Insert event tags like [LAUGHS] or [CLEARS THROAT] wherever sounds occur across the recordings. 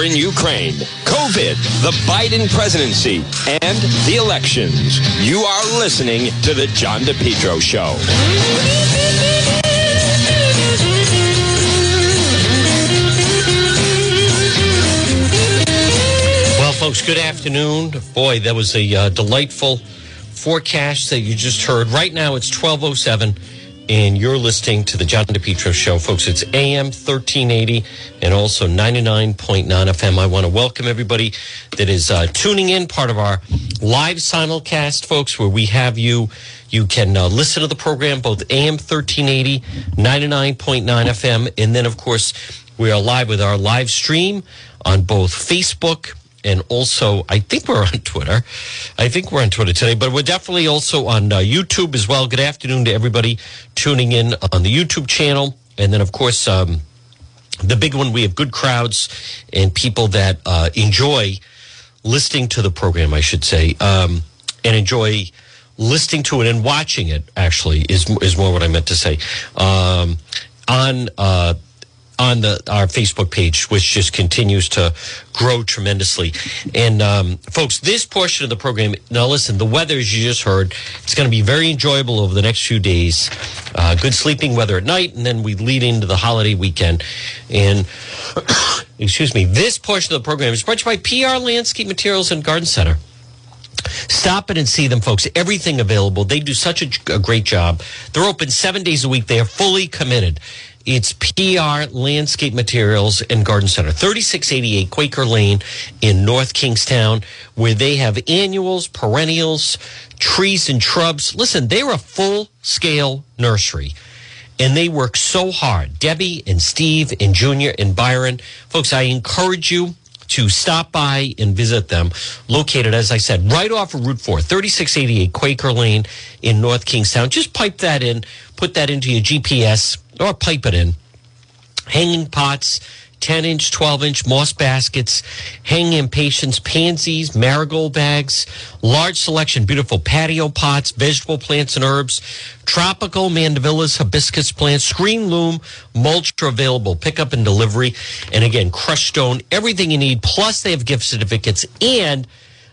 war in Ukraine, COVID, the Biden presidency, and the elections. You are listening to The John DePetro Show. Well, folks, good afternoon. Boy, that was a uh, delightful forecast that you just heard. Right now, it's 1207 and you're listening to the John DePetro Show, folks. It's AM 1380 and also 99.9 FM. I want to welcome everybody that is uh, tuning in, part of our live simulcast, folks, where we have you. You can uh, listen to the program, both AM 1380, 99.9 FM, and then, of course, we are live with our live stream on both Facebook and also I think we're on Twitter. I think we're on Twitter today, but we're definitely also on uh, YouTube as well. Good afternoon to everybody tuning in on the YouTube channel, and then of course um, the big one. We have good crowds and people that uh, enjoy listening to the program. I should say, um, and enjoy listening to it and watching it. Actually, is is more what I meant to say um, on. Uh, on the our Facebook page, which just continues to grow tremendously. And um, folks, this portion of the program. Now, listen, the weather, as you just heard, it's going to be very enjoyable over the next few days. Uh, good sleeping weather at night, and then we lead into the holiday weekend. And [COUGHS] excuse me, this portion of the program is brought to you by PR Landscape Materials and Garden Center. Stop it and see them, folks. Everything available. They do such a, a, great job. They're open seven days a week. They are fully committed. It's PR Landscape Materials and Garden Center, 3688 Quaker Lane in North Kingstown, where they have annuals, perennials, trees and shrubs. Listen, they're a full scale nursery and they work so hard. Debbie and Steve and Junior and Byron. Folks, I encourage you to stop by and visit them. Located, as I said, right off of Route 4, 3688 Quaker Lane in North Kingstown. Just pipe that in, put that into your GPS or pipe it in. Hanging pots, 10 inch, 12 inch moss baskets, hanging impatiens, pansies, marigold bags, large selection, beautiful patio pots, vegetable plants and herbs, tropical mandevillas, hibiscus plants, screen loam, mulch are available, pickup and delivery. And again, crushed stone, everything you need. Plus, they have gift certificates and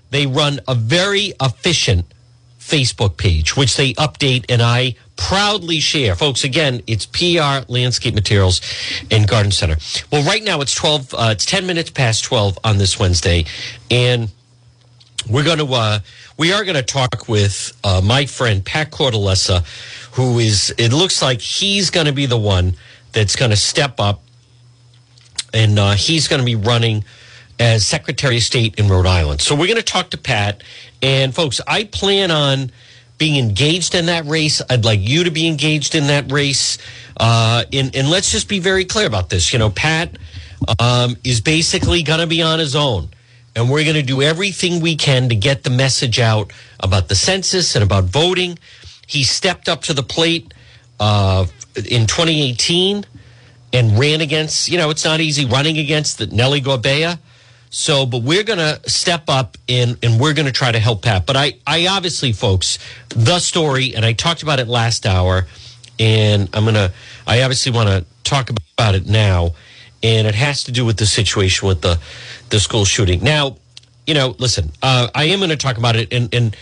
they run a very efficient Facebook page, which they update and I proudly share. Folks, again, it's PR Landscape Materials and Garden Center. Well, right now it's 12, uh, it's 10 minutes past 12 on this Wednesday. And we're going to, uh, we are going to talk with uh, my friend Pat Cortellessa, who is, it looks like he's going to be the one that's going to step up and uh, he's going to be running as Secretary of State in Rhode Island. So we're going to talk to Pat. And folks, I plan on being engaged in that race. I'd like you to be engaged in that race. Uh, and, and let's just be very clear about this. You know, Pat um, is basically going to be on his own. And we're going to do everything we can to get the message out about the census and about voting. He stepped up to the plate uh, in 2018 and ran against, you know, it's not easy running against the Nellie Gorbea. So, but we're going to step up and, and we're going to try to help Pat. But I, I obviously, folks, the story, and I talked about it last hour, and I'm going to, I obviously want to talk about it now. And it has to do with the situation with the, the school shooting. Now, you know, listen, uh, I am going to talk about it, and, and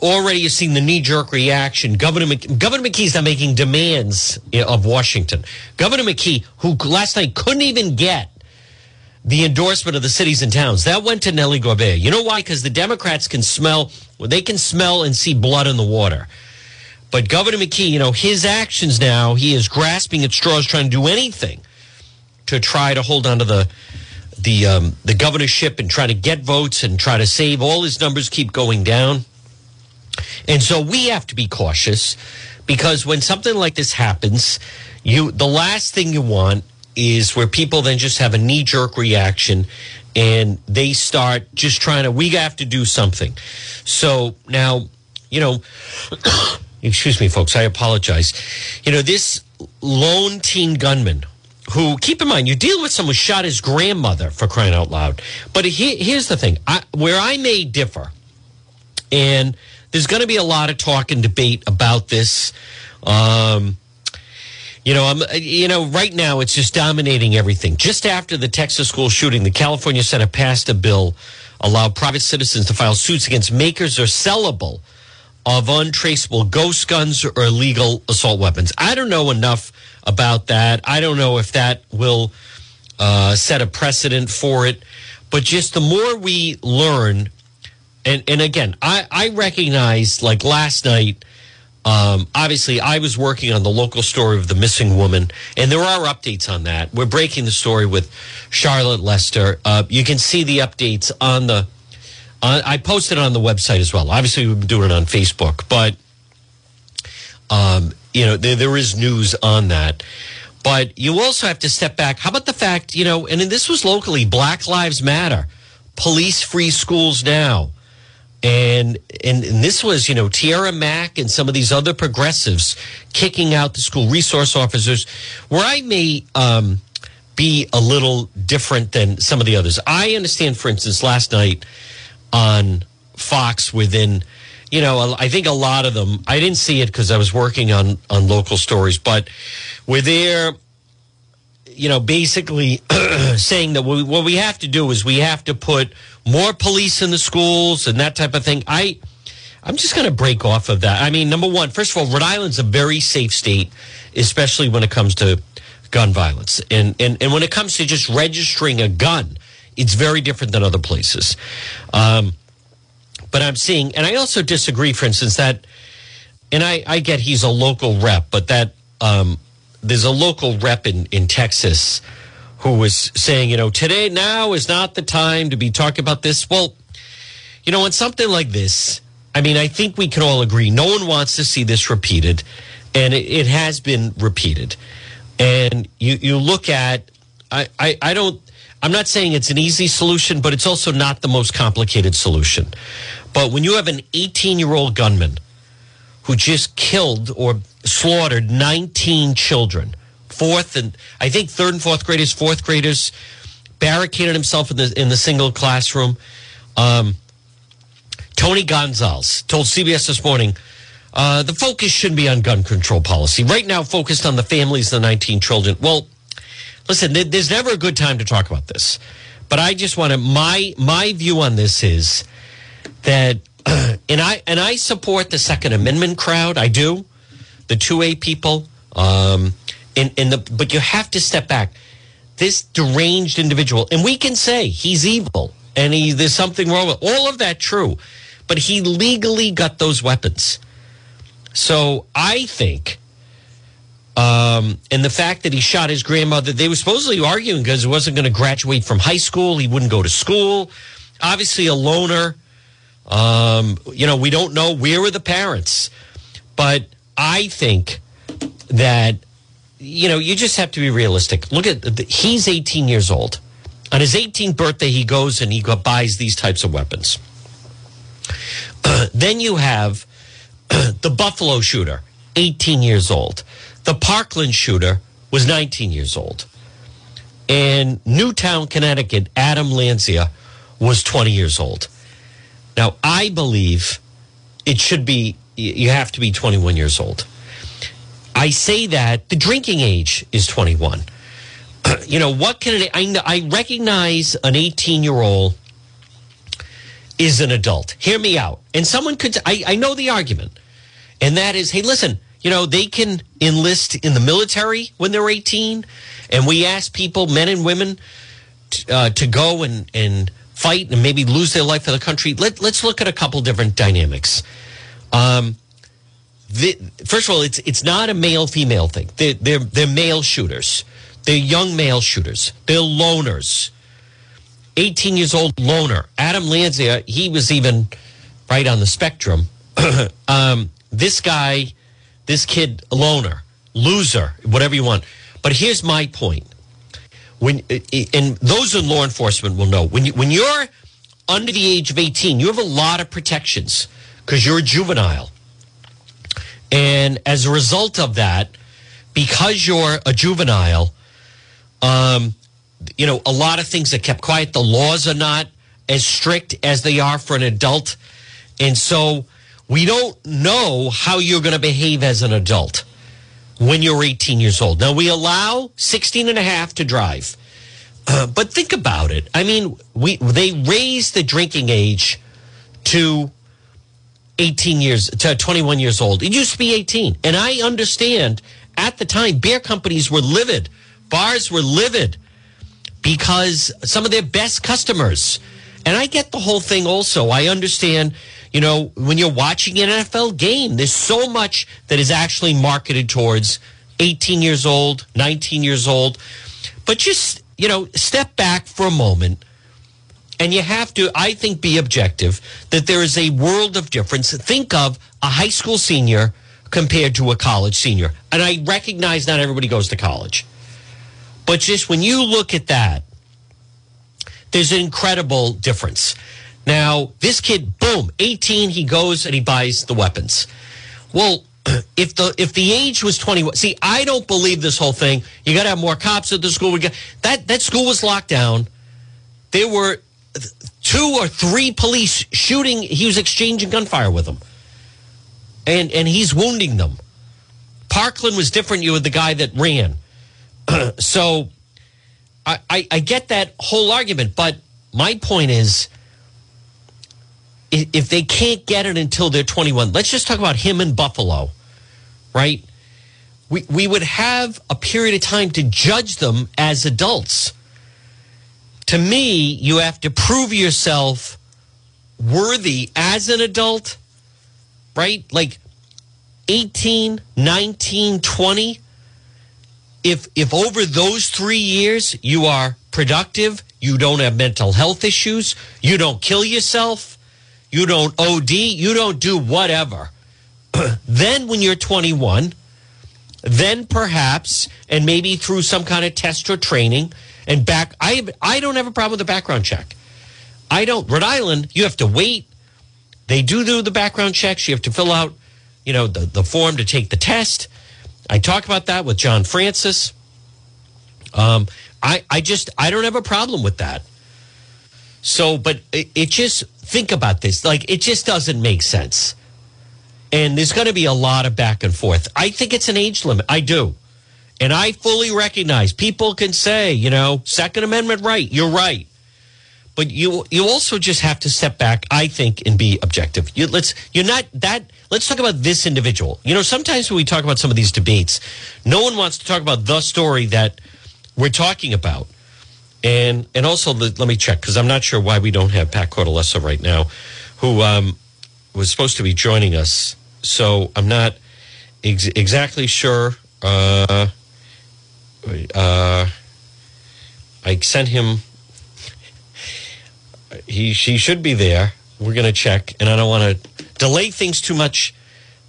already you've seen the knee jerk reaction. Governor McKee, Governor McKee's now making demands of Washington. Governor McKee, who last night couldn't even get the endorsement of the cities and towns. That went to Nellie Gorbea. You know why? Because the Democrats can smell, well, they can smell and see blood in the water. But Governor McKee, you know, his actions now, he is grasping at straws, trying to do anything to try to hold on to the the um, the governorship and try to get votes and try to save. All his numbers keep going down, and so we have to be cautious because when something like this happens, you the last thing you want is where people then just have a knee jerk reaction and they start just trying to, we have to do something. So now, you know, [COUGHS] excuse me, folks, I apologize. You know, this lone teen gunman who, keep in mind, you deal with someone who shot his grandmother for crying out loud. But he, here's the thing I, where I may differ, and there's going to be a lot of talk and debate about this. Um, You know, I'm. You know, right now it's just dominating everything. Just after the Texas school shooting, the California Senate passed a bill allow private citizens to file suits against makers or sellable of untraceable ghost guns or illegal assault weapons. I don't know enough about that. I don't know if that will uh, set a precedent for it. But just the more we learn, and, and again, I, I recognize like last night, um, obviously, I was working on the local story of the missing woman, and there are updates on that. We're breaking the story with Charlotte Lester. Uh, you can see the updates on the. I posted on the website as well. Obviously, we've been doing it on Facebook, but um, you know there, there is news on that. But you also have to step back. How about the fact, you know, and this was locally, Black Lives Matter, police free schools now and, and and this was you know Tiara Mack and some of these other progressives kicking out the school resource officers. Where I may um, be a little different than some of the others. I understand, for instance, last night on Fox within. You know, I think a lot of them. I didn't see it because I was working on on local stories, but were there you know, basically [CLEARS THROAT] saying that what we have to do is we have to put more police in the schools and that type of thing. I, I'm just going to break off of that. I mean, number one, first of all, Rhode Island's a very safe state, especially when it comes to gun violence. And, and, and when it comes to just registering a gun, it's very different than other places. Um, but I'm seeing, and I also disagree, for instance, that, and I, I get he's a local rep, but that um, there's a local rep in, in Texas who was saying, you know, today now is not the time to be talking about this. Well, you know, on something like this, I mean, I think we can all agree no one wants to see this repeated, and it, it has been repeated. And you, you look at, I, I, I don't, I'm not saying it's an easy solution, but it's also not the most complicated solution. But when you have an 18 year old gunman who just killed or slaughtered 19 children, fourth and I think third and fourth graders, fourth graders, barricaded himself in the in the single classroom. Um, Tony Gonzalez told CBS this morning uh, the focus shouldn't be on gun control policy. Right now, focused on the families of the 19 children. Well, listen, there's never a good time to talk about this, but I just want to my my view on this is that, [CLEARS THROAT] and I and I support the Second Amendment crowd. I do, the two A people. Um, in, in the but you have to step back. This deranged individual, and we can say he's evil and he there's something wrong with all of that true, but he legally got those weapons. So I think um, and the fact that he shot his grandmother, they were supposedly arguing because he wasn't going to graduate from high school. He wouldn't go to school. Obviously, a loner. Um, you know, we don't know where were the parents, but I think that you know, you just have to be realistic. Look at the, he's 18 years old. On his 18th birthday, he goes and he buys these types of weapons. Uh, [CLEARS THROAT] then you have [CLEARS THROAT] the Buffalo shooter, 18 years old. The Parkland shooter was 19 years old. And Newtown, Connecticut, Adam Lanza was 20 years old. Now, I believe it should be, you have to be 21 years old. I say that the drinking age is 21. [CLEARS THROAT] you know, what can I, I recognize an 18 year old is an adult. Hear me out. And someone could, I, I know the argument. And that is, hey, listen, you know, they can enlist in the military when they're 18. And we ask people, men and women, uh, to go and, and fight and maybe lose their life for the country. Let, let's look at a couple different dynamics. Um, the, first of all, it's it's not a male female thing. They're, they're they're male shooters. They're young male shooters. They're loners. 18 years old loner. Adam Lanza, he was even right on the spectrum. [CLEARS THROAT] um, this guy, this kid, loner, loser, whatever you want. But here's my point. When and those in law enforcement will know when you when you're under the age of 18, you have a lot of protections because you're a juvenile. And as a result of that, because you're a juvenile, um, you know, a lot of things are kept quiet. The laws are not as strict as they are for an adult. And so we don't know how you're going to behave as an adult. When you're 18 years old. Now, we allow 16 and a half to drive. Uh, but think about it. I mean, we they raised the drinking age to 18 years to 21 years old. It used to be 18. And I understand at the time beer companies were livid. Bars were livid because some of their best customers. And I get the whole thing also. I understand, you know, when you're watching an NFL game, there's so much that is actually marketed towards 18 years old, 19 years old. But just you know, step back for a moment and you have to, I think, be objective that there is a world of difference. Think of a high school senior compared to a college senior. And I recognize not everybody goes to college. But just when you look at that, there's an incredible difference. Now, this kid, boom, 18, he goes and he buys the weapons. Well, [CLEARS THROAT] if the if the age was 21 see i don't believe this whole thing. You got to have more cops at the school. We got that that school was locked down. There were two or three police shooting he was exchanging gunfire with them. And and he's wounding them. Parkland was different. You were the guy that ran. [CLEARS THROAT] So I, I i get that whole argument but my point is if they can't get it until they're 21, let's just talk about him in Buffalo, right? We, we would have a period of time to judge them as adults. To me, you have to prove yourself worthy as an adult, right? Like 18, 19, 20. If, if over those three years you are productive, you don't have mental health issues, you don't kill yourself, you don't OD, you don't do whatever. [CLEARS THROAT] then when you're 21, then perhaps, and maybe through some kind of test or training, and back, I, I don't have a problem with the background check. I don't. Rhode Island, you have to wait. They do do the background checks. You have to fill out, you know, the, the form to take the test. I talk about that with John Francis. Um, I, I just, I don't have a problem with that. So, but it, it just, think about this. Like, it just doesn't make sense. And there's going to be a lot of back and forth. I think it's an age limit. I do. And I fully recognize people can say, you know, Second Amendment right. You're right. But you you also just have to step back, I think, and be objective. You, let's you're not that. Let's talk about this individual. You know, sometimes when we talk about some of these debates, no one wants to talk about the story that we're talking about. And and also let me check because I'm not sure why we don't have Pat Cortellessa right now, who um, was supposed to be joining us. So I'm not ex- exactly sure. Uh, uh, I sent him. He she should be there. We're to check, and I don't want to delay things too much,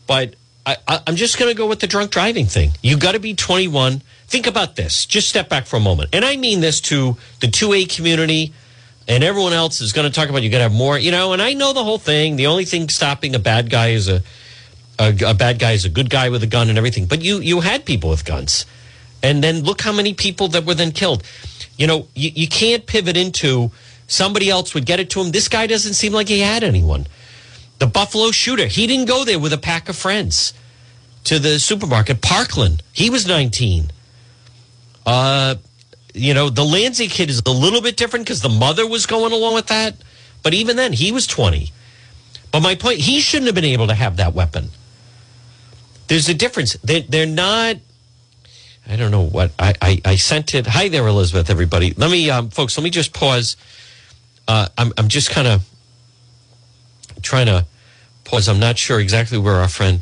but I, I'm just going to go with the drunk driving thing. You got to be 21 think about this. Just step back for a moment. And I mean this to the 2A community and everyone else is going to talk about you got to have more, you know, and I know the whole thing. The only thing stopping a bad guy is a, a, a bad guy is a good guy with a gun and everything. But you you had people with guns. And then look how many people that were then killed. You know, you, you can't pivot into somebody else would get it to him. This guy doesn't seem like he had anyone. The Buffalo shooter, he didn't go there with a pack of friends to the supermarket. Parkland, he was 19. Uh, you know, the Lanza kid is a little bit different because the mother was going along with that. But even then, he was 20. But my point, he shouldn't have been able to have that weapon. There's a difference. They're, they're not. I don't know what I, I, I, sent it. Hi there, Elizabeth. Everybody, let me, um, folks. Let me just pause. Uh, I'm I'm just kind of trying to pause. I'm not sure exactly where our friend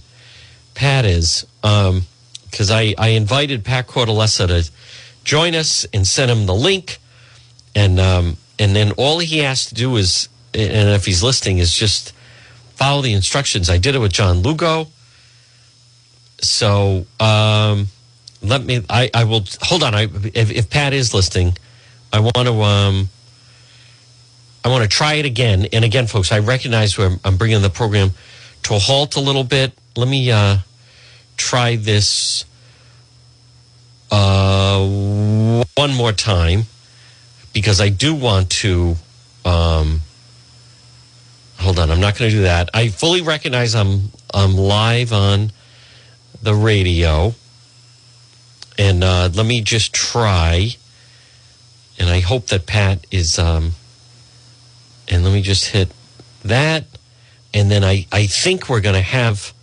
Pat is because um, I I invited Pat Cortellessa to join us and send him the link. And um, and then all he has to do is, and if he's listening, is just follow the instructions. I did it with John Lugo. So um, let me. I, I will hold on. I if, if Pat is listening, I want to. Um, I want to try it again. And again, folks, I recognize where I'm bringing the program to a halt a little bit. Let me uh, try this uh, one more time because I do want to. Um, hold on, I'm not going to do that. I fully recognize I'm I'm live on the radio, And uh, let me just try. And I hope that Pat is. Um, and let me just hit that. And then I, I think we're going to have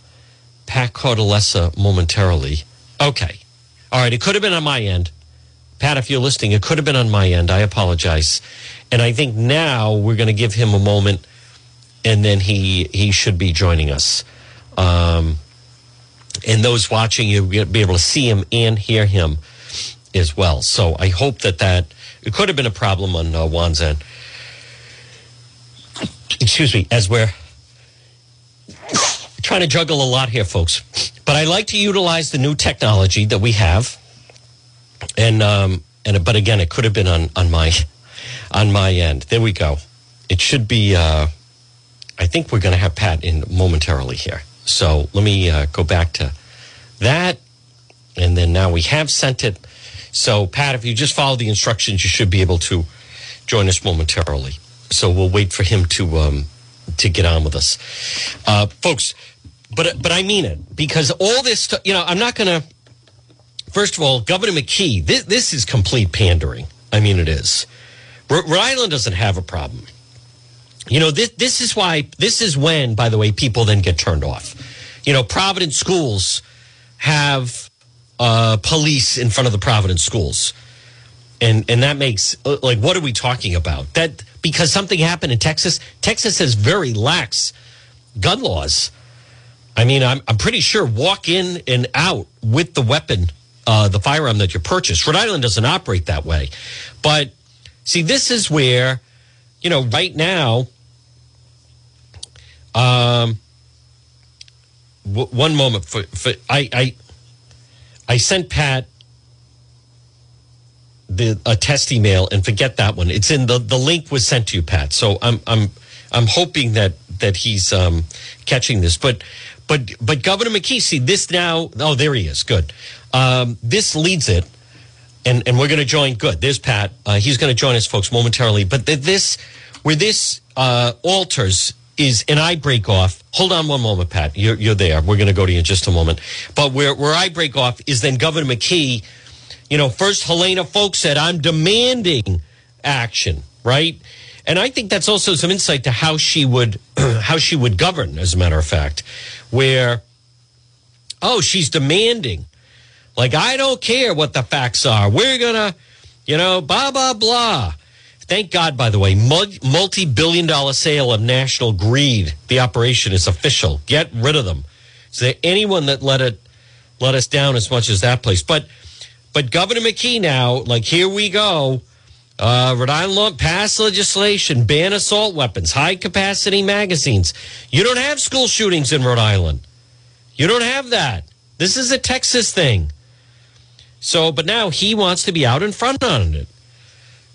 Pat Cortellessa momentarily. Okay. All right. It could have been on my end. Pat, if you're listening, it could have been on my end. I apologize. And I think now we're going to give him a moment and then he he should be joining us. Um, and those watching, you'll be able to see him and hear him as well. So I hope that that it could have been a problem on uh, Juan's end. Excuse me, as we're trying to juggle a lot here, folks. But I like to utilize the new technology that we have, and um, and but again, it could have been on on my on my end. There we go. It should be. Uh, I think we're going to have Pat in momentarily here. So let me uh, go back to that. And then now we have sent it. So, Pat, if you just follow the instructions, you should be able to join us momentarily. So we'll wait for him to um, to get on with us, uh, folks. But but I mean it because all this, stuff you know, I'm not going to. First of all, Governor McKee, this, this is complete pandering. I mean, it is. Rhode Island doesn't have a problem. You know, this, this is why, this is when, by the way, people then get turned off. You know, Providence schools have uh, police in front of the Providence schools. And, and that makes, uh, like, what are we talking about? That because something happened in Texas, Texas has very lax gun laws. I mean, I'm, I'm pretty sure walk in and out with the weapon, uh, the firearm that you purchased. Rhode Island doesn't operate that way. But see, this is where, you know, right now, um, w- one moment for, for I, I I sent Pat the a test email and forget that one. It's in the the link was sent to you, Pat. So I'm I'm I'm hoping that that he's um, catching this. But but but Governor McKee, see this now. Oh, there he is. Good. Um, this leads it, and and we're going to join. Good. There's Pat. Uh, he's going to join us, folks, momentarily. But th- this where this uh, alters is, and I break off. Hold on one moment, Pat. You're, you're there. We're going to go to you in just a moment. But where, where I break off is then Governor McKee, you know, first Helena Foulkes said, I'm demanding action, right? And I think that's also some insight to how she would, [CLEARS THROAT] how she would govern, as a matter of fact, where, oh, she's demanding. Like, I don't care what the facts are. We're to, you know, blah, blah, blah. Thank God, by the way, multi billion dollar sale of National Greed. The operation is official. Get rid of them. Is there anyone that let it let us down as much as that place? But but Governor McKee now, like here we go. Uh, Rhode Island passed legislation ban assault weapons, high capacity magazines. You don't have school shootings in Rhode Island. You don't have that. This is a Texas thing. So, but now he wants to be out in front on it.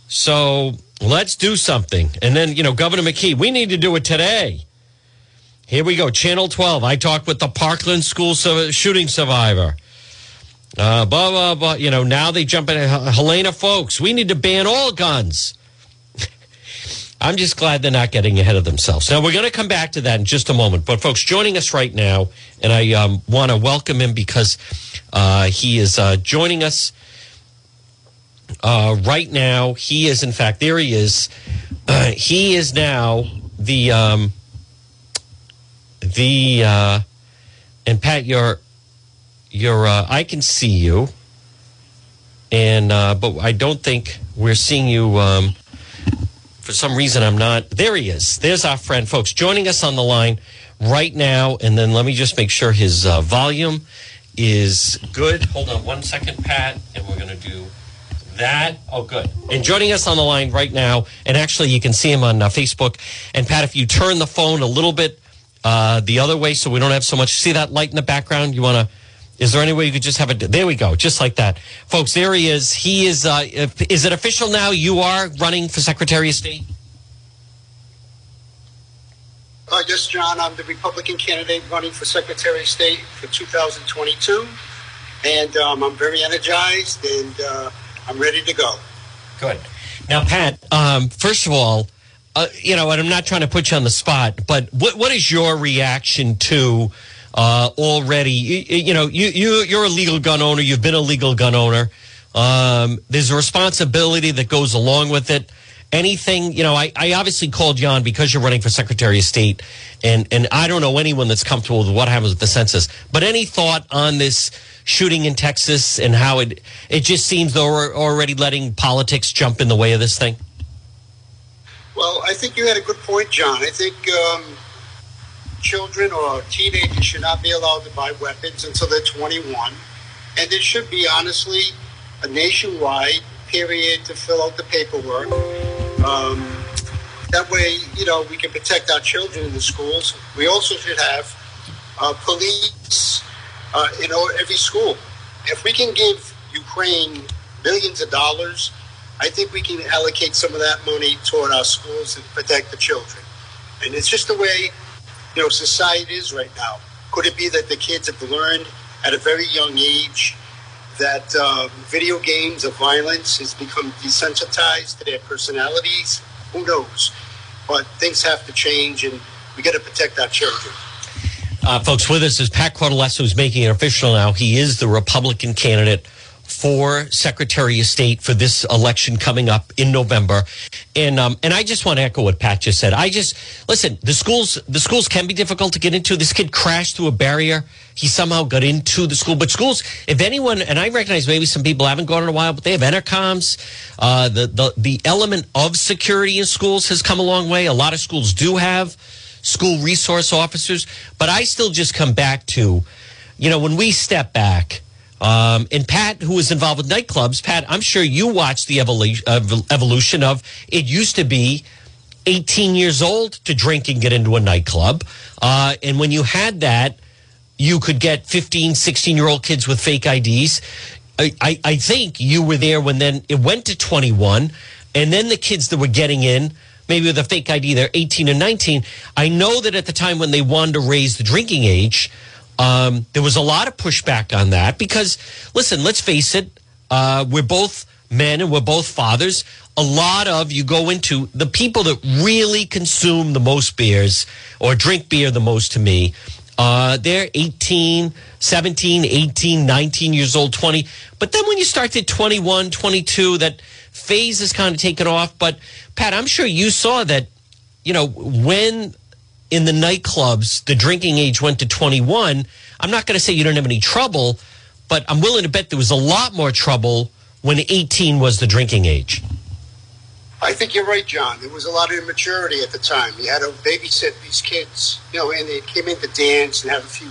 So let's do something. And then, you know, Governor McKee, we need to do it today. Here we go. Channel 12. I talked with the Parkland school shooting survivor. Uh, blah, blah, blah. You know, now they jump in. Helena Foulkes, we need to ban all guns. [LAUGHS] I'm just glad they're not getting ahead of themselves. Now, we're going to come back to that in just a moment. But, folks, joining us right now, and I um, want to welcome him because uh, he is uh, joining us uh, right now, he is, in fact, there he is. Uh, he is now the um, the uh, and Pat, you're you're uh, I can see you, and uh, but I don't think we're seeing you. Um, for some reason, I'm not. There he is. There's our friend, folks, joining us on the line right now. And then let me just make sure his uh, volume is good. Hold on one second, Pat, and we're going to do that. Oh, good. And joining us on the line right now, and actually you can see him on uh, Facebook. And Pat, if you turn the phone a little bit uh, the other way so we don't have so much, see that light in the background? You want to, is there any way you could just have it? There we go, just like that. Folks, there he is. He is, uh, is it official now? You are running for Secretary of State? Uh, yes, John, I'm the Republican candidate running for Secretary of State for 2022. And um, I'm very energized and uh, I'm ready to go. Good. Now, Pat, um, first of all, uh, you know, and I'm not trying to put you on the spot, but what what is your reaction to uh, already. You, you, know, you, you, you're a legal gun owner. You've been a legal gun owner. Um, there's a responsibility that goes along with it. Anything, you know, I, I obviously called you on because you're running for Secretary of State, and, and I don't know anyone that's comfortable with what happens with the census. But any thought on this shooting in Texas and how it it just seems they're already letting politics jump in the way of this thing? Well, I think you had a good point, John. I think um, children or teenagers should not be allowed to buy weapons until they're 21. And there should be, honestly, a nationwide period to fill out the paperwork. Um, that way, you know, we can protect our children in the schools. We also should have uh, police uh, in every school. If we can give Ukraine billions of dollars, I think we can allocate some of that money toward our schools and protect the children. And it's just the way you know society is right now. Could it be that the kids have learned at a very young age that uh, video games of violence has become desensitized to their personalities? Who knows? But things have to change, and we got to protect our children. Uh, folks, with us is Pat Cortellessa, who's making it official now. He is the Republican candidate for Secretary of State for this election coming up in November. And um, and I just want to echo what Pat just said. I just listen. The schools the schools can be difficult to get into. This kid crashed through a barrier. He somehow got into the school. But schools, if anyone, and I recognize maybe some people haven't gone in a while, but they have intercoms. Uh, the the the element of security in schools has come a long way. A lot of schools do have school resource officers, but I still just come back to, you know, when we step back um, and Pat, who was involved with nightclubs, Pat, I'm sure you watched the evolution of it used to be 18 years old to drink and get into a nightclub. Uh, and when you had that, you could get 15, 16 year old kids with fake IDs. I, I, I think you were there when then it went to 21. And then the kids that were getting in, maybe with a fake ID, they're 18 and 19. I know that at the time when they wanted to raise the drinking age, um, there was a lot of pushback on that because, listen, let's face it, uh, we're both men and we're both fathers. A lot of you go into the people that really consume the most beers or drink beer the most to me. Uh, they're 18, 17, 18, 19 years old, 20. But then when you start at 21, 22, that phase is kind of taken off. But Pat, I'm sure you saw that, you know, when in the nightclubs, the drinking age went to 21. I'm not going to say you don't have any trouble, but I'm willing to bet there was a lot more trouble when 18 was the drinking age. I think you're right, John. There was a lot of immaturity at the time. You had to babysit these kids, you know, and they came in to dance and have a few,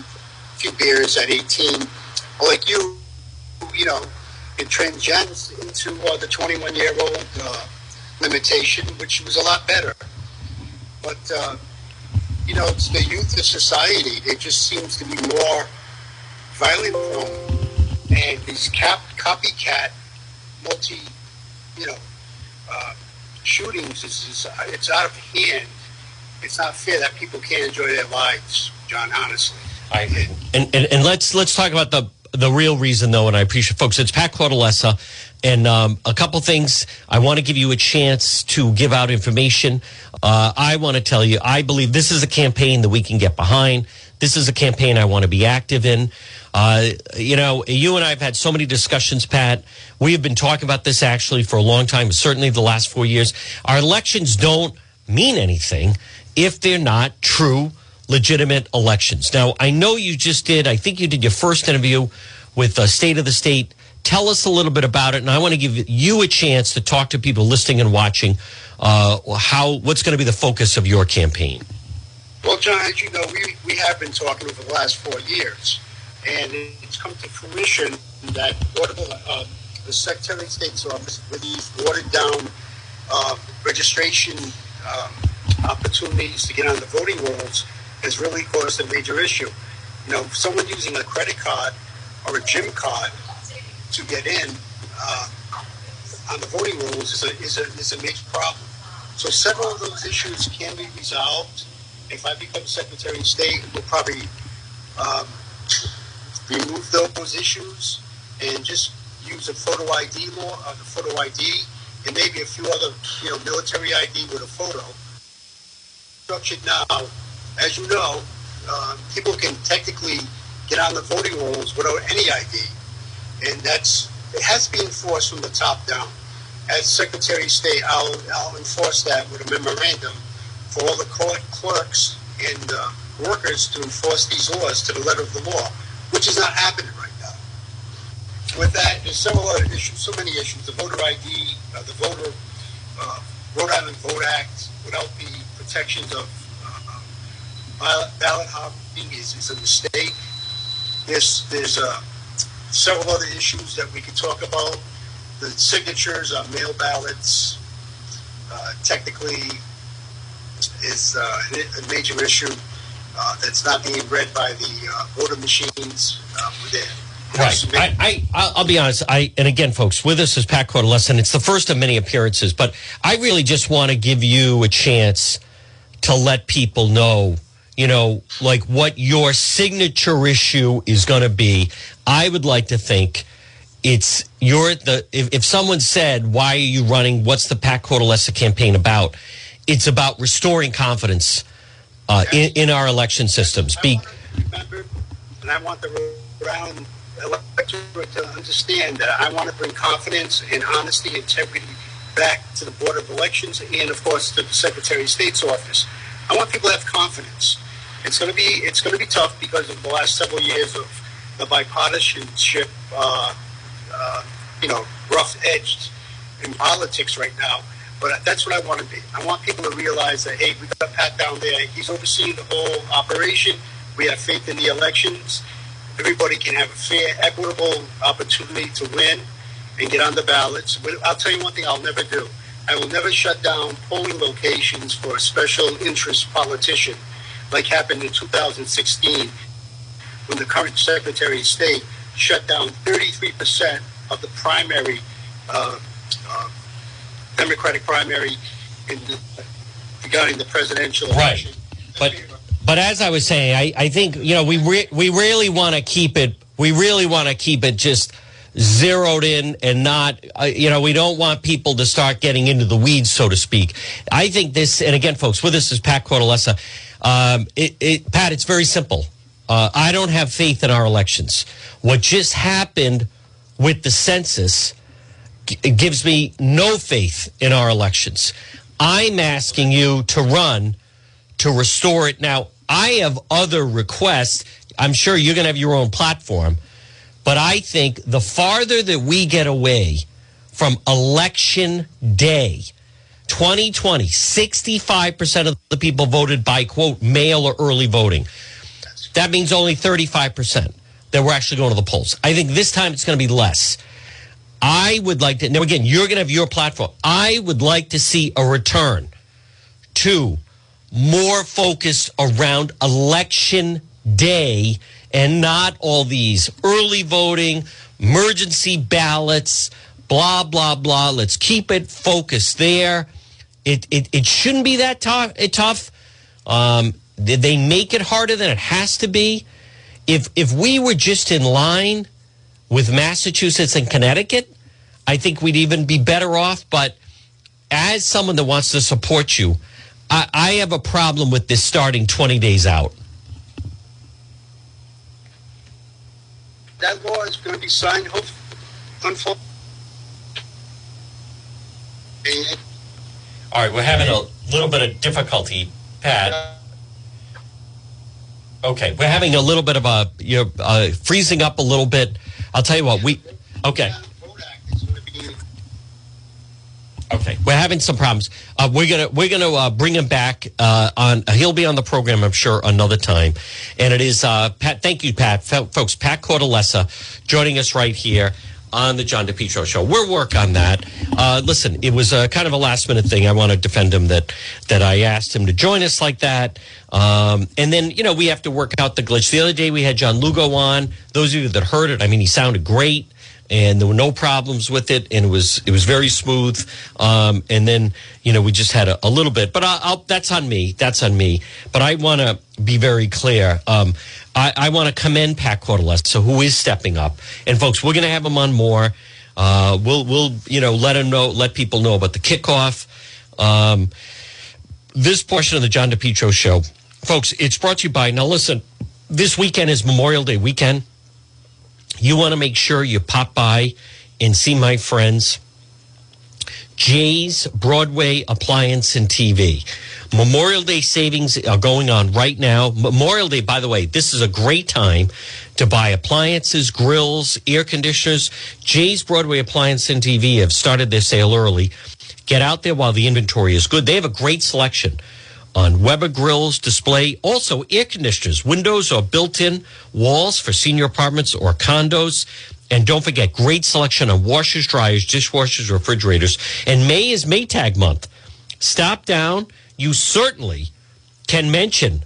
few beers at 18. Like you, you know, it transcends into uh, the 21 year old uh, limitation, which was a lot better. But uh, you know, it's the youth of society. It just seems to be more violent prone. And these cap, copycat, multi, you know, uh, shootings, is, is, it's out of hand. It's not fair that people can't enjoy their lives, John, honestly. I, and, and, and let's let's talk about the the real reason, though, and I appreciate folks. It's Pat Cortellessa, and um, a couple things. I want to give you a chance to give out information. Uh, I want to tell you, I believe this is a campaign that we can get behind. This is a campaign I want to be active in. Uh, you know, you and I have had so many discussions, Pat. We have been talking about this actually for a long time, certainly the last four years. Our elections don't mean anything if they're not true, legitimate elections. Now, I know you just did, I think you did your first interview with the State of the State Tell us a little bit about it, and I want to give you a chance to talk to people listening and watching. Uh, how what's going to be the focus of your campaign? Well, John, as you know, we, we have been talking over the last four years, and it's come to fruition that uh, the Secretary of State's office, with these watered down uh, registration um, opportunities to get on the voting rolls, has really caused a major issue. You know, someone using a credit card or a gym card to get in uh, on the voting rolls is a, is, a, is a major problem. So several of those issues can be resolved. If I become Secretary of State, we'll probably um, remove those issues and just use a photo ID law, uh, the photo ID, and maybe a few other, you know, military ID with a photo. Structured now, as you know, uh, people can technically get on the voting rolls without any ID, and that's it has to be enforced from the top down. As Secretary of State, I'll, I'll enforce that with a memorandum for all the court clerks and uh, workers to enforce these laws to the letter of the law, which is not happening right now. With that, there's several other issues, so many issues. The voter ID, uh, the voter uh, Rhode Island Vote Act, without the protections of ballot hopping is, is a mistake. There's there's uh, several other issues that we could talk about. The signatures on mail ballots uh, technically is uh, a major issue uh, that's not being read by the uh, voter machines uh, within. Right. I, I, I'll be honest. I and again, folks, with us is Pat Cortellessa. It's the first of many appearances, but I really just want to give you a chance to let people know, you know, like what your signature issue is going to be. I would like to think it's your the if, if someone said, "Why are you running? What's the Pat Cortellessa campaign about?" It's about restoring confidence uh, in, in our election systems. Be- remember, and I want the round electorate to understand that I want to bring confidence and honesty, integrity back to the Board of Elections and, of course, to the Secretary of State's office. I want people to have confidence. It's going to be it's going to be tough because of the last several years of the bipartisanship, uh, uh, you know, rough edged in politics right now. But that's what I want to be. I want people to realize that hey, we got Pat down there. He's overseeing the whole operation. We have faith in the elections everybody can have a fair, equitable opportunity to win and get on the ballots. But I'll tell you one thing I'll never do. I will never shut down polling locations for a special interest politician like happened in 2016 when the current Secretary of State shut down 33% of the primary, uh, uh, Democratic primary in the, regarding the presidential election. Right. But but as I was saying, I, I think you know we re- we really want to keep it. We really want to keep it just zeroed in and not uh, you know we don't want people to start getting into the weeds so to speak i think this and again folks with us is pat Cortellessa um, it, it, pat it's very simple uh, i don't have faith in our elections what just happened with the census gives me no faith in our elections i'm asking you to run to restore it now I have other requests. I'm sure you're going to have your own platform. But I think the farther that we get away from election day, 2020, 65% of the people voted by, quote, mail or early voting. That means only 35% that were actually going to the polls. I think this time it's going to be less. I would like to, now again, you're going to have your platform. I would like to see a return to more focused around election day and not all these early voting, emergency ballots, blah, blah, blah. Let's keep it focused there. It, it, it shouldn't be that tough. tough. Um, they make it harder than it has to be? If, if we were just in line with Massachusetts and Connecticut, I think we'd even be better off. But as someone that wants to support you, I, I have a problem with this starting 20 days out. That law is going to be signed, hopefully, All right, we're having a little bit of difficulty, Pat. Okay, we're having a little bit of a you know uh, freezing up a little bit. I'll tell you what we. Okay. Okay, we're having some problems. Uh, we're gonna we're gonna uh, bring him back uh, on. He'll be on the program, I'm sure, another time. And it is uh, Pat. Thank you, Pat. folks, Pat Cortellessa joining us right here on the John DePetro show. We'll work on that. Uh, listen, it was a kind of a last minute thing. I want to defend him that that I asked him to join us like that. Um, and then you know we have to work out the glitch. The other day we had John Lugo on. Those of you that heard it, I mean, he sounded great and there were no problems with it, and it was it was very smooth. Um, and then you know we just had a, a little bit, but I'll, I'll, that's on me. That's on me. But I want to be very clear. Um, I, I want to commend Pat Cortellessa, who is stepping up. And folks, we're going to have him on more. Uh, we'll we'll you know let him know, let people know about the kickoff. Um, this portion of the John DePetro show folks, it's brought to you by. Now, listen, this weekend is Memorial Day weekend. You want to make sure you pop by and see my friends. Jay's Broadway Appliance and TV. Memorial Day savings are going on right now. Memorial Day, by the way, this is a great time to buy appliances, grills, air conditioners. Jay's Broadway Appliance and TV have started their sale early. Get out there while the inventory is good. They have a great selection on Weber grills, display, also air conditioners, windows or built in walls for senior apartments or condos. And don't forget, great selection of washers, dryers, dishwashers, refrigerators. And May is Maytag month. Stop down. You certainly can mention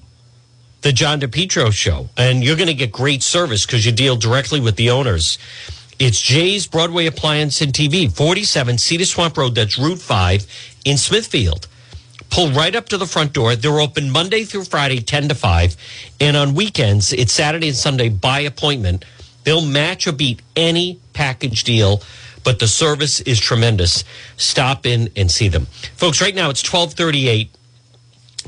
the John DePetro show, and you're going to get great service because you deal directly with the owners. It's Jay's Broadway Appliance and TV, 47 Cedar Swamp Road. That's Route 5 in Smithfield. Pull right up to the front door. They're open Monday through Friday, 10 to 5. And on weekends, it's Saturday and Sunday by appointment. They'll match or beat any package deal, but the service is tremendous. Stop in and see them. Folks, right now it's 1238.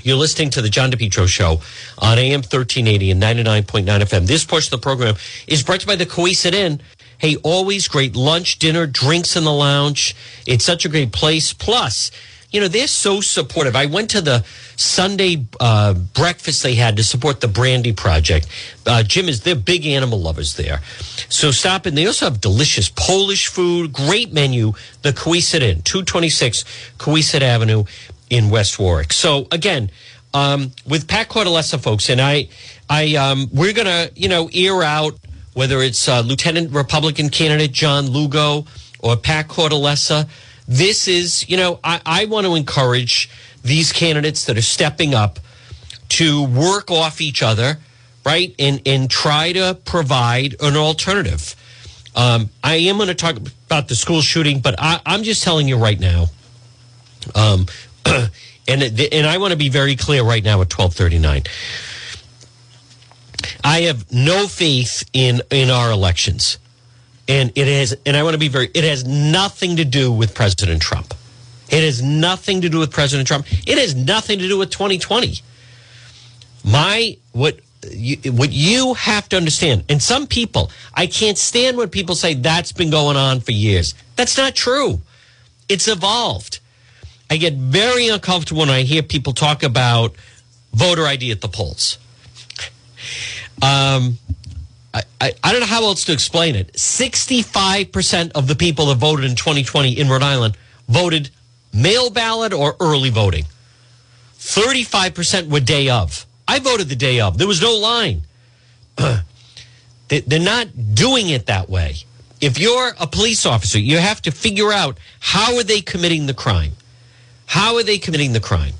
You're listening to the John DePetro Show on AM 1380 and 99.9 FM. This portion of the program is brought to you by the Cowesett Inn. Hey, always great lunch, dinner, drinks in the lounge. It's such a great place. Plus, you know, they're so supportive. I went to the Sunday uh, breakfast they had to support the Brandy Project. Uh, Jim is, they're big animal lovers there. So stop in. They also have delicious Polish food, great menu, the Cowesett Inn, 226 Cowesett Avenue in West Warwick. So again, um, with Pat Cortellessa, folks, and I, I, um, we're gonna, you know, ear out whether it's uh, Lieutenant Republican candidate John Lugo or Pat Cortellessa. This is, you know, I, I want to encourage these candidates that are stepping up to work off each other, right, and and try to provide an alternative. Um, I am going to talk about the school shooting, but I, I'm just telling you right now. Um, [CLEARS THROAT] and and I want to be very clear right now at 1239. I have no faith in in our elections. And it has and I want to be very it has nothing to do with President Trump. It has nothing to do with President Trump. It has nothing to do with 2020. My what you, what you have to understand, and some people, I can't stand when people say that's been going on for years. That's not true. It's evolved. I get very uncomfortable when I hear people talk about voter ID at the polls. Um, I, I, I, don't know how else to explain it. 65% of the people that voted in 2020 in Rhode Island voted mail ballot or early voting. 35% were day of. I voted the day of. There was no line. [CLEARS THROAT] They're not doing it that way. If you're a police officer, you have to figure out how are they committing the crime? How are they committing the crime?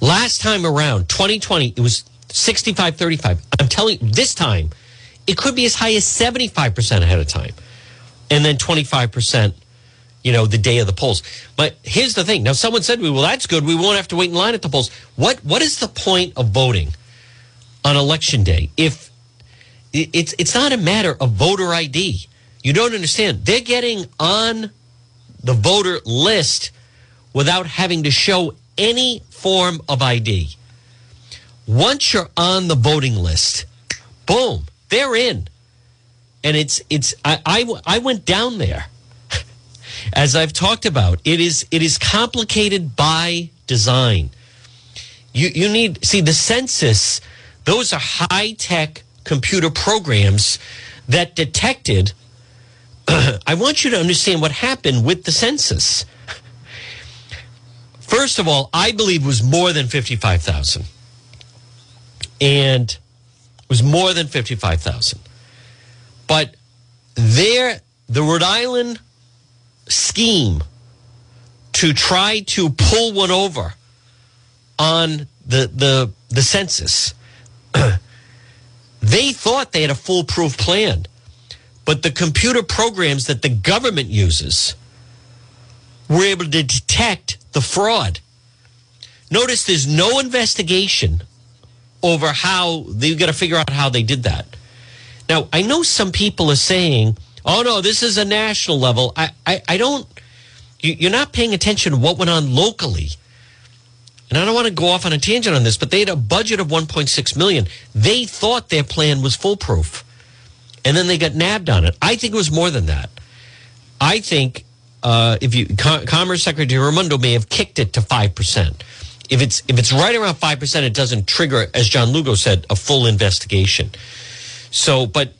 Last time around, 2020, it was 65 35. I'm telling you, this time, it could be as high as 75% ahead of time. And then 25%, you know, the day of the polls. But here's the thing. Now, someone said to me, well, that's good. We won't have to wait in line at the polls. What What is the point of voting on election day if it's, it's not a matter of voter ID? You don't understand. They're getting on the voter list without having to show any form of ID. Once you're on the voting list, boom, they're in. And it's it's I I, I went down there. [LAUGHS] As I've talked about, it is it is complicated by design. You you need see the census, those are high-tech computer programs that detected [CLEARS THROAT] I want you to understand what happened with the census. [LAUGHS] First of all, I believe was more than 55,000. And it was more than 55,000. But there, the Rhode Island scheme to try to pull one over on the, the, the census, [CLEARS THROAT] they thought they had a foolproof plan. But the computer programs that the government uses were able to detect the fraud. Notice there's no investigation over how they've got to figure out how they did that. Now, I know some people are saying, oh no, this is a national level. I, I, I don't, you, you're not paying attention to what went on locally. and I don't want to go off on a tangent on this, but they had a budget of 1.6 million. They thought their plan was foolproof, and then they got nabbed on it. I think it was more than that. I think uh, if you Com- Commerce Secretary Raimondo may have kicked it to five percent. If it's if it's right around five percent, it doesn't trigger, as John Lugo said, a full investigation. So, but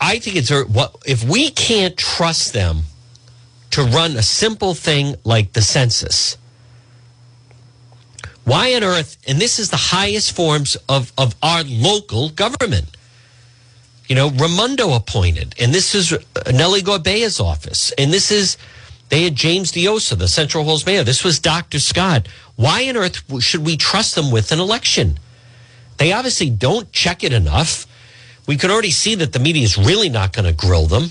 I think it's what if we can't trust them to run a simple thing like the census. Why on earth? And this is the highest forms of, of our local government. You know, Raimondo appointed, and this is Nellie Gorbea's office, and this is they had James Diossa, the Central Hills mayor. This was Dr. Scott. Why on earth should we trust them with an election? They obviously don't check it enough. We can already see that the media is really not going to grill them.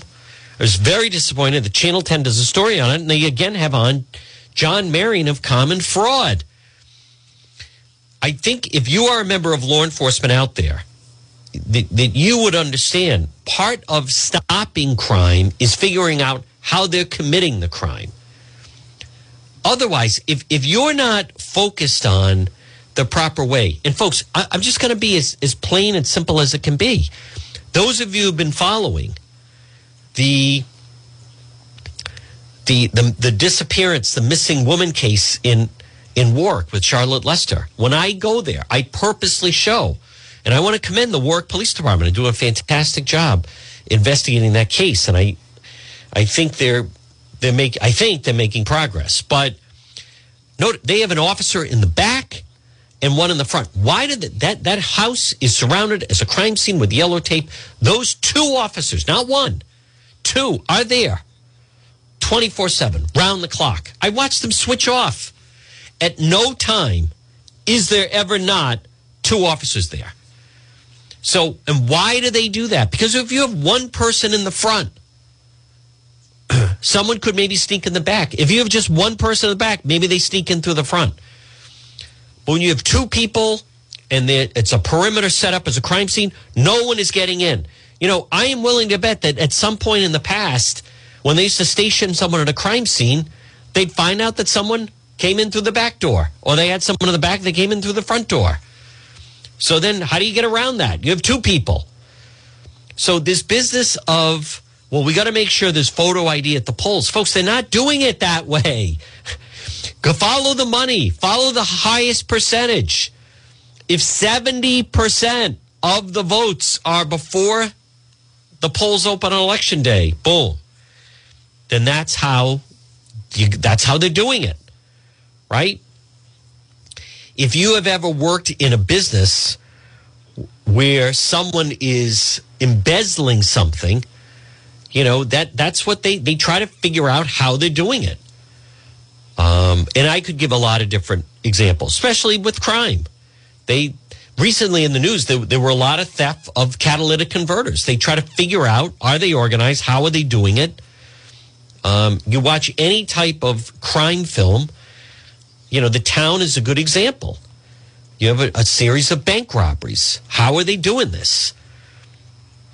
I was very disappointed that Channel 10 does a story on it, and they again have on John Marion of Common Fraud. I think if you are a member of law enforcement out there, that, that you would understand part of stopping crime is figuring out how they're committing the crime. Otherwise, if, if you're not focused on the proper way, and folks, I, am just going to be as, as plain and simple as it can be. Those of you who've been following, the the the, the disappearance, the missing woman case in in Warwick with Charlotte Lester. When I go there, I purposely show, and I want to commend the Warwick Police Department and do a fantastic job investigating that case. And I I think they're they're make I think they're making progress. But note they have an officer in the back and one in the front. Why did that, that that house is surrounded as a crime scene with yellow tape? Those two officers, not one, Two are there 24 7, round the clock. I watch them switch off. At no time is there ever not two officers there. So, and why do they do that? Because if you have one person in the front, someone could maybe sneak in the back. If you have just one person in the back, maybe they sneak in through the front. But when you have two people and it's a perimeter set up as a crime scene, no one is getting in. You know, I am willing to bet that at some point in the past, when they used to station someone at a crime scene, they'd find out that someone came in through the back door, or they had someone in the back that came in through the front door. So then, how do you get around that? You have two people. So this business of well, we got to make sure there's photo ID at the polls, folks. They're not doing it that way. Go follow the money, follow the highest percentage. If seventy percent of the votes are before the polls open on election day, boom, then that's how you, that's how they're doing it, right? If you have ever worked in a business where someone is embezzling something, you know that that's what they they try to figure out how they're doing it. Um, and I could give a lot of different examples, especially with crime. They recently in the news, there, there, were a lot of theft of catalytic converters. They try to figure out are they organized? How are they doing it? Um, you watch any type of crime film, you know, the town is a good example. You have a, a series of bank robberies. How are they doing this?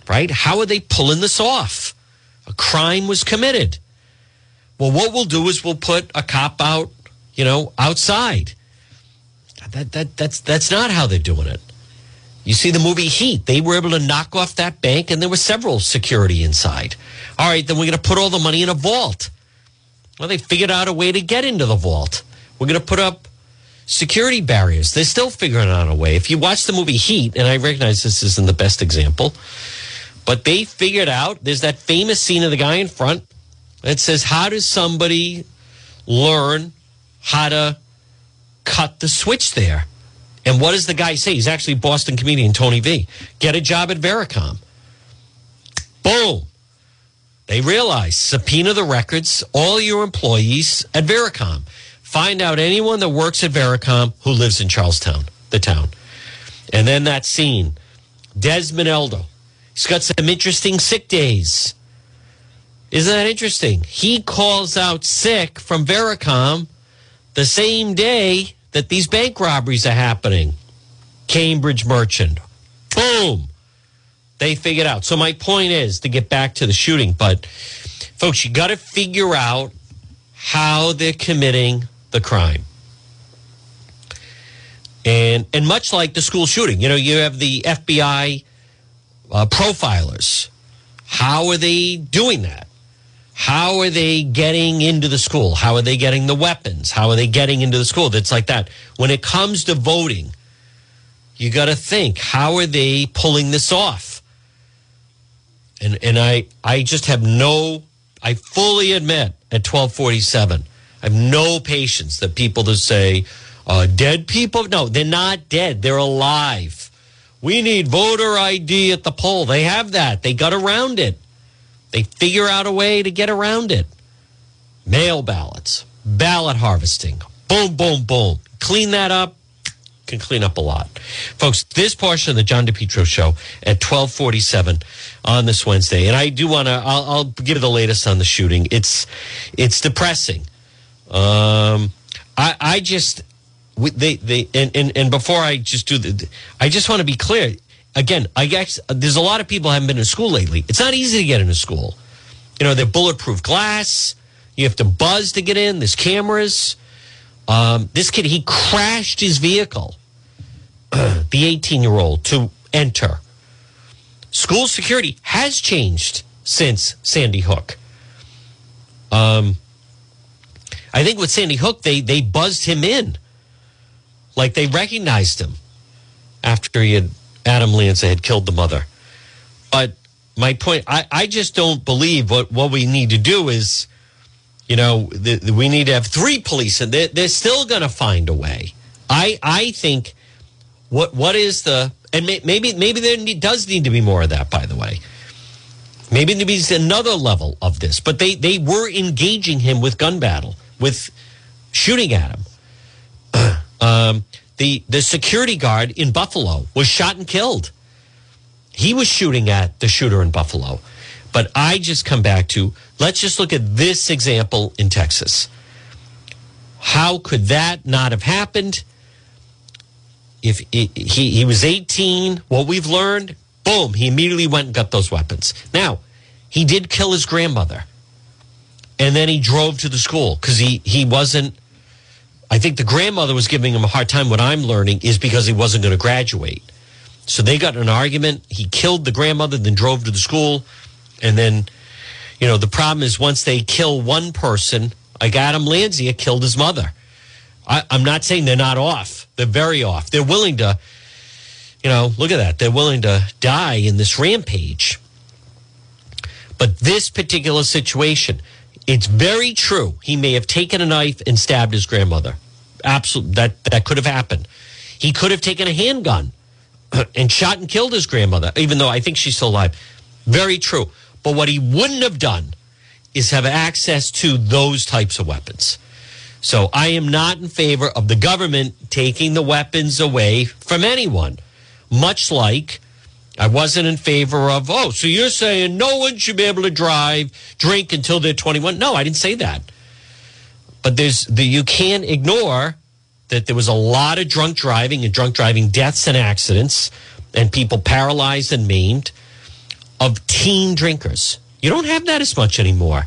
Right? How are they pulling this off? A crime was committed. Well, what we'll do is we'll put a cop out, you know, outside that, that, that's, that's not how they're doing it. You see the movie Heat. They were able to knock off that bank and there were several security inside. All right, then we're going to put all the money in a vault. Well, they figured out a way to get into the vault. We're going to put up security barriers. They're still figuring out a way. If you watch the movie Heat, and I recognize this isn't the best example, but they figured out there's that famous scene of the guy in front that says, How does somebody learn how to cut the switch there. And what does the guy say? He's actually Boston comedian Tony V. Get a job at Vericom. Boom. They realize subpoena the records, all your employees at Vericom. Find out anyone that works at Vericom who lives in Charlestown, the town. And then that scene. Desmond Elden. He's got some interesting sick days. Isn't that interesting? He calls out sick from Vericom the same day that these bank robberies are happening. Cambridge Merchant. Boom. They figured out. So my point is to get back to the shooting, but folks, you got to figure out how they're committing the the crime. And and much like the school shooting, you know, you have the FBI uh, profilers. How are they doing that? How are they getting into the school? How are they getting the weapons? How are they getting into the school? That's like that. When it comes to voting, you got to think, how are they pulling this off? And and I I just have no I fully admit at 1247 I have no patience that people that say uh, dead people no they're not dead they're alive we need voter ID at the poll they have that they got around it they figure out a way to get around it mail ballots ballot harvesting boom boom boom clean that up can clean up a lot. Folks, this portion of the John DePetro show at 1247 on this Wednesday. And I do want to, I'll, I'll, give the latest on the shooting. It's, it's depressing. Um, I, I just, they, they, and, and, and before I just do the, I just want to be clear. Again, I guess there's a lot of people haven't been in school lately. It's not easy to get into school. You know, they're bulletproof glass. You have to buzz to get in. There's cameras. Um, this kid, he crashed his vehicle, [CLEARS THROAT] the 18 year old, to enter. School security has changed since Sandy Hook. Um, I think with Sandy Hook, they, they buzzed him in. Like they recognized him after he had, Adam Lanza had killed the mother. But my point, I, I just don't believe what, what we need to do is you know, the, the, we need to have three police, and they're, they're still going to find a way. I I think what what is the and may, maybe maybe there does need to be more of that. By the way, maybe there needs another level of this. But they they were engaging him with gun battle, with shooting at him. [CLEARS THROAT] um, the the security guard in Buffalo was shot and killed. He was shooting at the shooter in Buffalo. But I just come back to let's just look at this example in Texas. How could that not have happened? If he, he was 18, what we've learned, boom, he immediately went and got those weapons. Now, he did kill his grandmother. And then he drove to the school because he, he wasn't. I think the grandmother was giving him a hard time. What I'm learning is because he wasn't going to graduate. So they got an argument. He killed the grandmother, then drove to the school. And then, you know, the problem is once they kill one person, like Adam Lanza killed his mother. I, I'm not saying they're not off. They're very off. They're willing to, you know, look at that. They're willing to die in this rampage. But this particular situation, it's very true. He may have taken a knife and stabbed his grandmother. Absolutely, that that could have happened. He could have taken a handgun [CLEARS THROAT] and shot and killed his grandmother, even though I think she's still alive. Very true. But what he wouldn't have done is have access to those types of weapons. So I am not in favor of the government taking the weapons away from anyone, much like I wasn't in favor of, oh, so you're saying no one should be able to drive, drink until they're 21. No, I didn't say that. But there's the you can't ignore that there was a lot of drunk driving and drunk driving deaths and accidents and people paralyzed and maimed of teen drinkers. You don't have that as much anymore.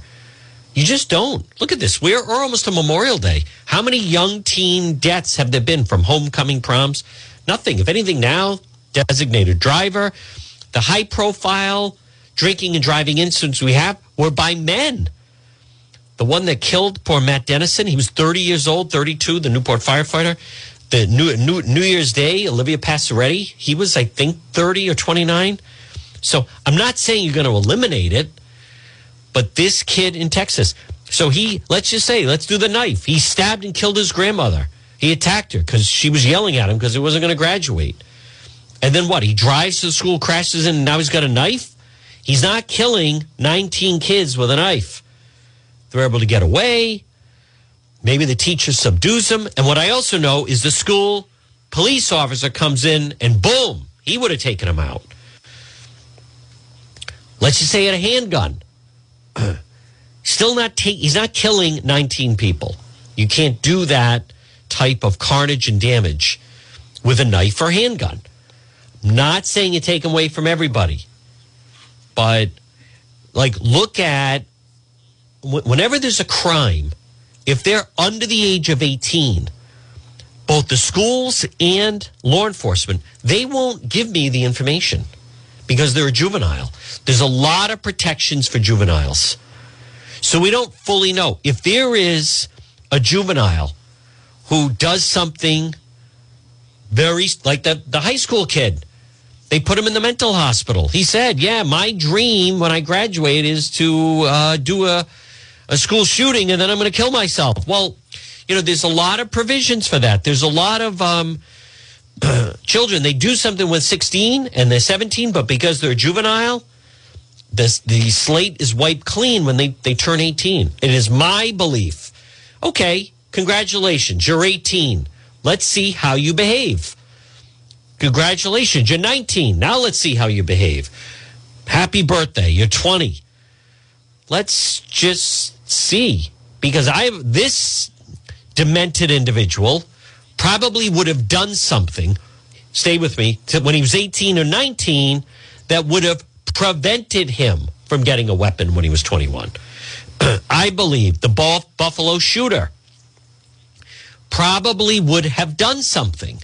You just don't. Look at this. We're, we're almost to Memorial Day. How many young teen deaths have there been from homecoming proms? Nothing. If anything, now, designated driver, the high profile drinking and driving incidents we have were by men. The one that killed poor Matt Dennison, he was 30 years old, 32, the Newport firefighter. The New, New, New Year's Day, Olivia Passaretti, he was, I think, 30 or 29. So I'm not saying you're going to eliminate it, but this kid in Texas, so he, let's just say, let's do the knife. He stabbed and killed his grandmother. He attacked her because she was yelling at him because he wasn't going to graduate. And then what? He drives to the school, crashes in, and now he's got a knife? He's not killing 19 kids with a knife. They're able to get away. Maybe the teacher subdues him. And what I also know is the school police officer comes in and boom, he would have taken him out. Let's just say he had a handgun. [CLEARS THROAT] Still not take. He's not killing 19 people. You can't do that type of carnage and damage with a knife or handgun. Not saying you take away from everybody, but like look at whenever there's a crime, if they're under the age of 18, both the schools and law enforcement, they won't give me the information because they're a juvenile. There's a lot of protections for juveniles. So we don't fully know. If there is a juvenile who does something very like the, the high school kid, they put him in the mental hospital. He said, Yeah, my dream when I graduate is to uh, do a, a school shooting and then I'm going to kill myself. Well, you know, there's a lot of provisions for that. There's a lot of um, [CLEARS THROAT] children, they do something with 16 and they're 17, but because they're juvenile, this, the slate is wiped clean when they, they turn 18. It is my belief. Okay, congratulations, you're 18. Let's see how you behave. Congratulations, you're 19. Now let's see how you behave. Happy birthday, you're 20. Let's just see. Because I this demented individual probably would have done something, stay with me, when he was 18 or 19 that would have prevented him from getting a weapon when he was 21. [CLEARS THROAT] I believe the Buffalo shooter probably would have done something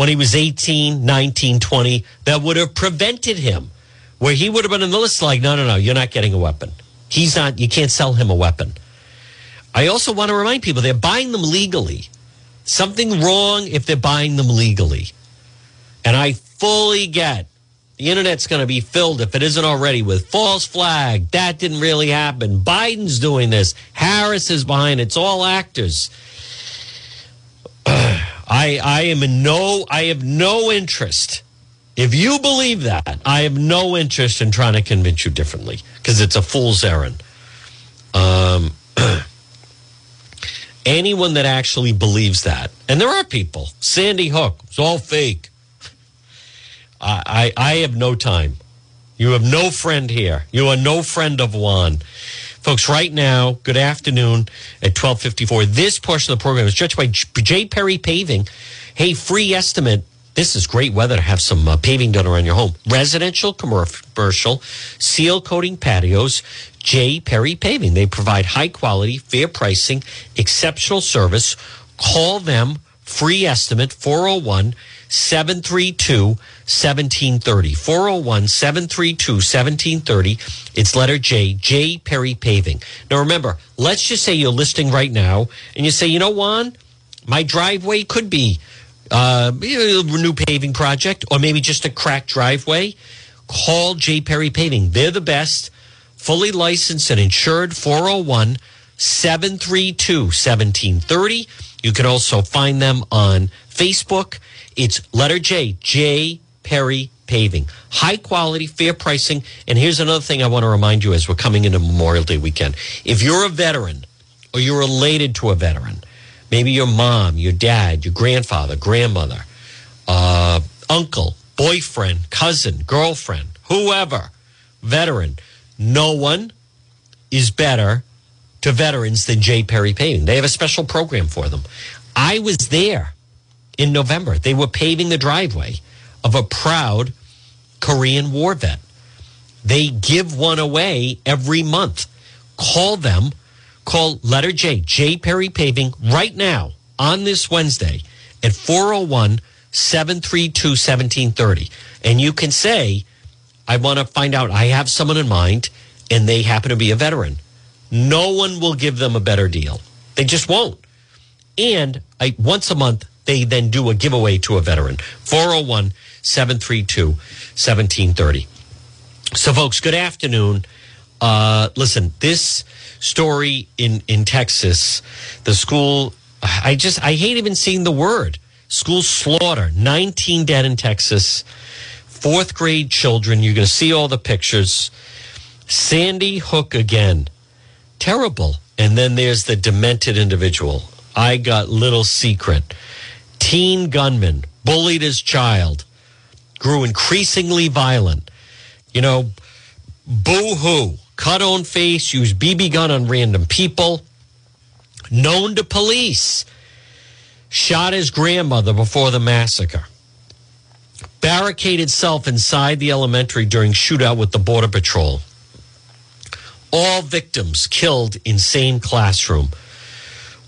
when he was 18, 19, 20 that would have prevented him, where he would have been in the list like, no, no, no, you're not getting a weapon. He's not, you can't sell him a weapon. I also want to remind people they're buying them legally. Something wrong if they're buying them legally. And I fully get the internet's going to be filled, if it isn't already, with false flag. That didn't really happen. Biden's doing this. Harris is behind it. It's all actors. I I am in no I have no interest. If you believe that, I have no interest in trying to convince you differently because it's a fool's errand. Um, [CLEARS THROAT] anyone that actually believes that, and there are people, Sandy Hook, it's all fake. I, I, I have no time. You have no friend here. You are no friend of Juan. Folks, right now, good afternoon at 1254. This portion of the program is judged by J. Perry Paving. Hey, free estimate. This is great weather to have some uh, paving done around your home. Residential, commercial, seal coating patios, J. Perry Paving. They provide high quality, fair pricing, exceptional service. Call them, free estimate, 401 732 1730. 401 732 1730. It's letter J, J Perry Paving. Now remember, let's just say you're listing right now and you say, you know, Juan, my driveway could be uh, a new paving project or maybe just a cracked driveway. Call J Perry Paving. They're the best, fully licensed and insured 401 732 1730. You can also find them on Facebook it's letter J, J Perry Paving. High quality, fair pricing. And here's another thing I want to remind you as we're coming into Memorial Day weekend. If you're a veteran or you're related to a veteran, maybe your mom, your dad, your grandfather, grandmother, uh, uncle, boyfriend, cousin, girlfriend, whoever, veteran, no one is better to veterans than J. Perry Paving. They have a special program for them. I was there in November. They were paving the driveway of a proud Korean War vet. They give one away every month. Call them. Call letter J, J Perry Paving, right now on this Wednesday at 401 732 1730. And you can say, I want to find out, I have someone in mind, and they happen to be a veteran. No one will give them a better deal. They just won't. And I, once a month, they then do a giveaway to a veteran. 401 732 1730. So, folks, good afternoon. Uh, listen, this story in, in Texas, the school, I just, I hate even seeing the word school slaughter, 19 dead in Texas, fourth grade children. You're going to see all the pictures. Sandy Hook again. Terrible. And then there's the demented individual. I got little secret teen gunman bullied his child, grew increasingly violent. You know, boo hoo, cut on face, used BB gun on random people, known to police, shot his grandmother before the massacre, barricaded self inside the elementary during shootout with the Border Patrol. All victims killed in same classroom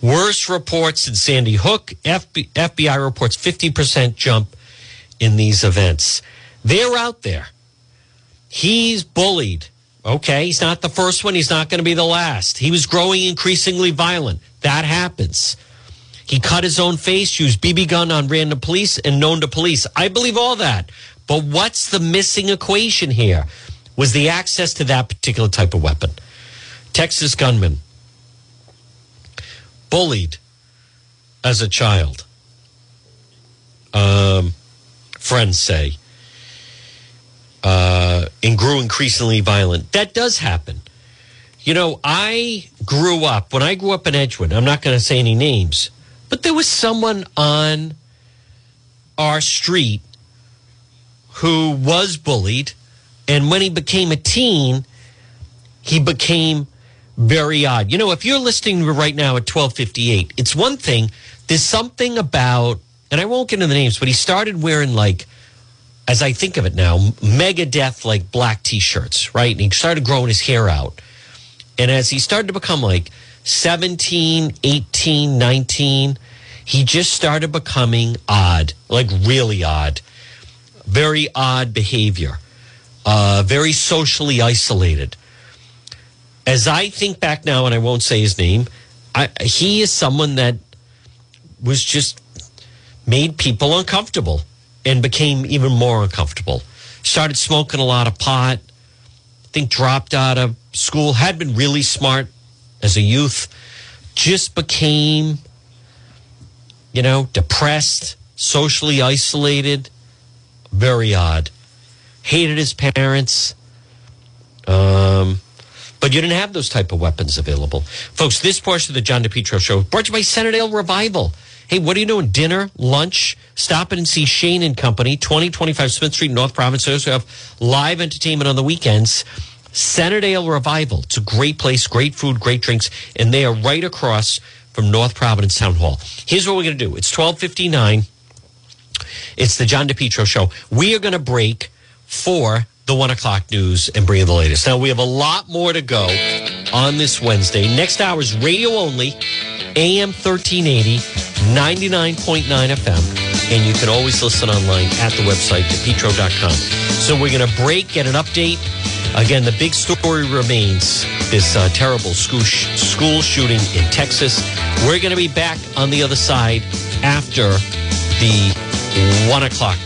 Worst reports in Sandy Hook. FBI reports 50% jump in these events. They're out there. He's bullied. Okay, he's not the first one. He's not going to be the last. He was growing increasingly violent. That happens. He cut his own face, used BB gun on random police, and known to police. I believe all that. But what's the missing equation here? Was the access to that particular type of weapon. Texas gunman bullied as a child. Um, friends say, uh, and grew increasingly violent. That does happen. You know, I grew up, when I grew up in Edgewood, I'm not going to say any names, but there was someone on our street who was bullied. And when he became a teen, he became very odd. You know, if you're listening right now at 1258, it's one thing. There's something about, and I won't get into the names, but he started wearing like, as I think of it now, Megadeth like black t-shirts, right? And he started growing his hair out. And as he started to become like 17, 18, 19, he just started becoming odd, like really odd. Very odd behavior. Uh, very socially isolated as I think back now, and I won't say his name, I, he is someone that was just made people uncomfortable and became even more uncomfortable. Started smoking a lot of pot. I think dropped out of school. Had been really smart as a youth. Just became, you know, depressed, socially isolated. Very odd. Hated his parents. Um, but you didn't have those type of weapons available. Folks, this portion of the John DePetro show brought to you by Centerdale Revival. Hey, what are you doing? Dinner, lunch? Stop in and see Shane and Company, 2025 Smith Street, North Providence. They also have live entertainment on the weekends. Centerdale Revival. It's a great place, great food, great drinks, and they are right across from North Providence Town Hall. Here's what we're going to do. It's 1259. It's the John DePetro show. We are going to break for the one o'clock news and bring you the latest. Now, we have a lot more to go on this Wednesday. Next hour is radio only, AM 1380, 99.9 FM. And you can always listen online at the website, depetro.com. So we're going to break, get an update. Again, the big story remains this uh, terrible school, sh- school shooting in Texas. We're going to be back on the other side after the one o'clock